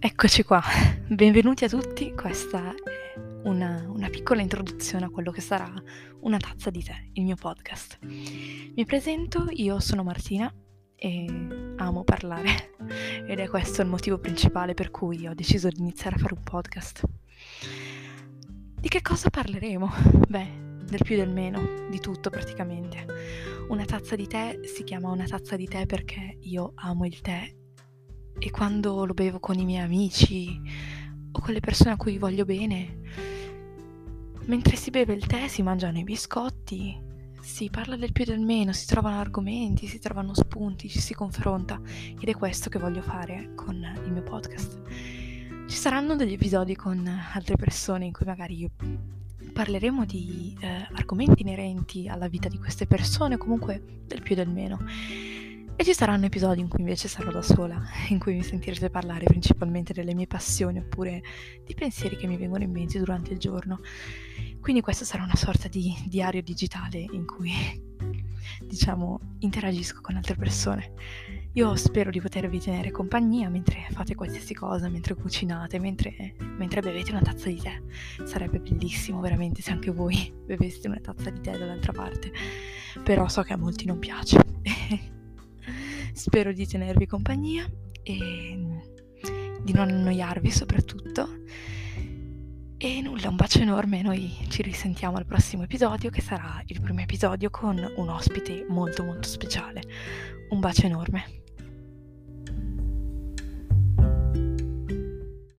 Eccoci qua, benvenuti a tutti, questa è una, una, piccola introduzione a quello che sarà Una tazza di tè, il mio podcast. Mi presento, io sono Martina e amo parlare ed è questo il motivo principale per cui ho deciso di iniziare a fare un podcast. Di che cosa parleremo? Beh, del più del meno, di tutto praticamente. Una tazza di tè si chiama una tazza di tè perché io amo il tè e quando lo bevo con i miei amici o con le persone a cui voglio bene, mentre si beve il tè si mangiano i biscotti, si parla del più e del meno, si trovano argomenti, si trovano spunti, ci si confronta ed è questo che voglio fare con il mio podcast. Ci saranno degli episodi con altre persone in cui magari parleremo di eh, argomenti inerenti alla vita di queste persone, comunque del più e del meno. Ci saranno episodi in cui invece sarò da sola, in cui mi sentirete parlare principalmente delle mie passioni oppure di pensieri che mi vengono in mente durante il giorno. Quindi questo sarà una sorta di diario digitale in cui, diciamo, interagisco con altre persone. Io spero di potervi tenere compagnia mentre fate qualsiasi cosa, mentre cucinate, mentre, mentre bevete una tazza di tè. Sarebbe bellissimo veramente se anche voi beveste una tazza di tè dall'altra parte. Però so che a molti non piace. Spero di tenervi compagnia e di non annoiarvi soprattutto. E nulla, un bacio enorme, noi ci risentiamo al prossimo episodio che sarà il primo episodio con un ospite molto molto speciale. Un bacio enorme.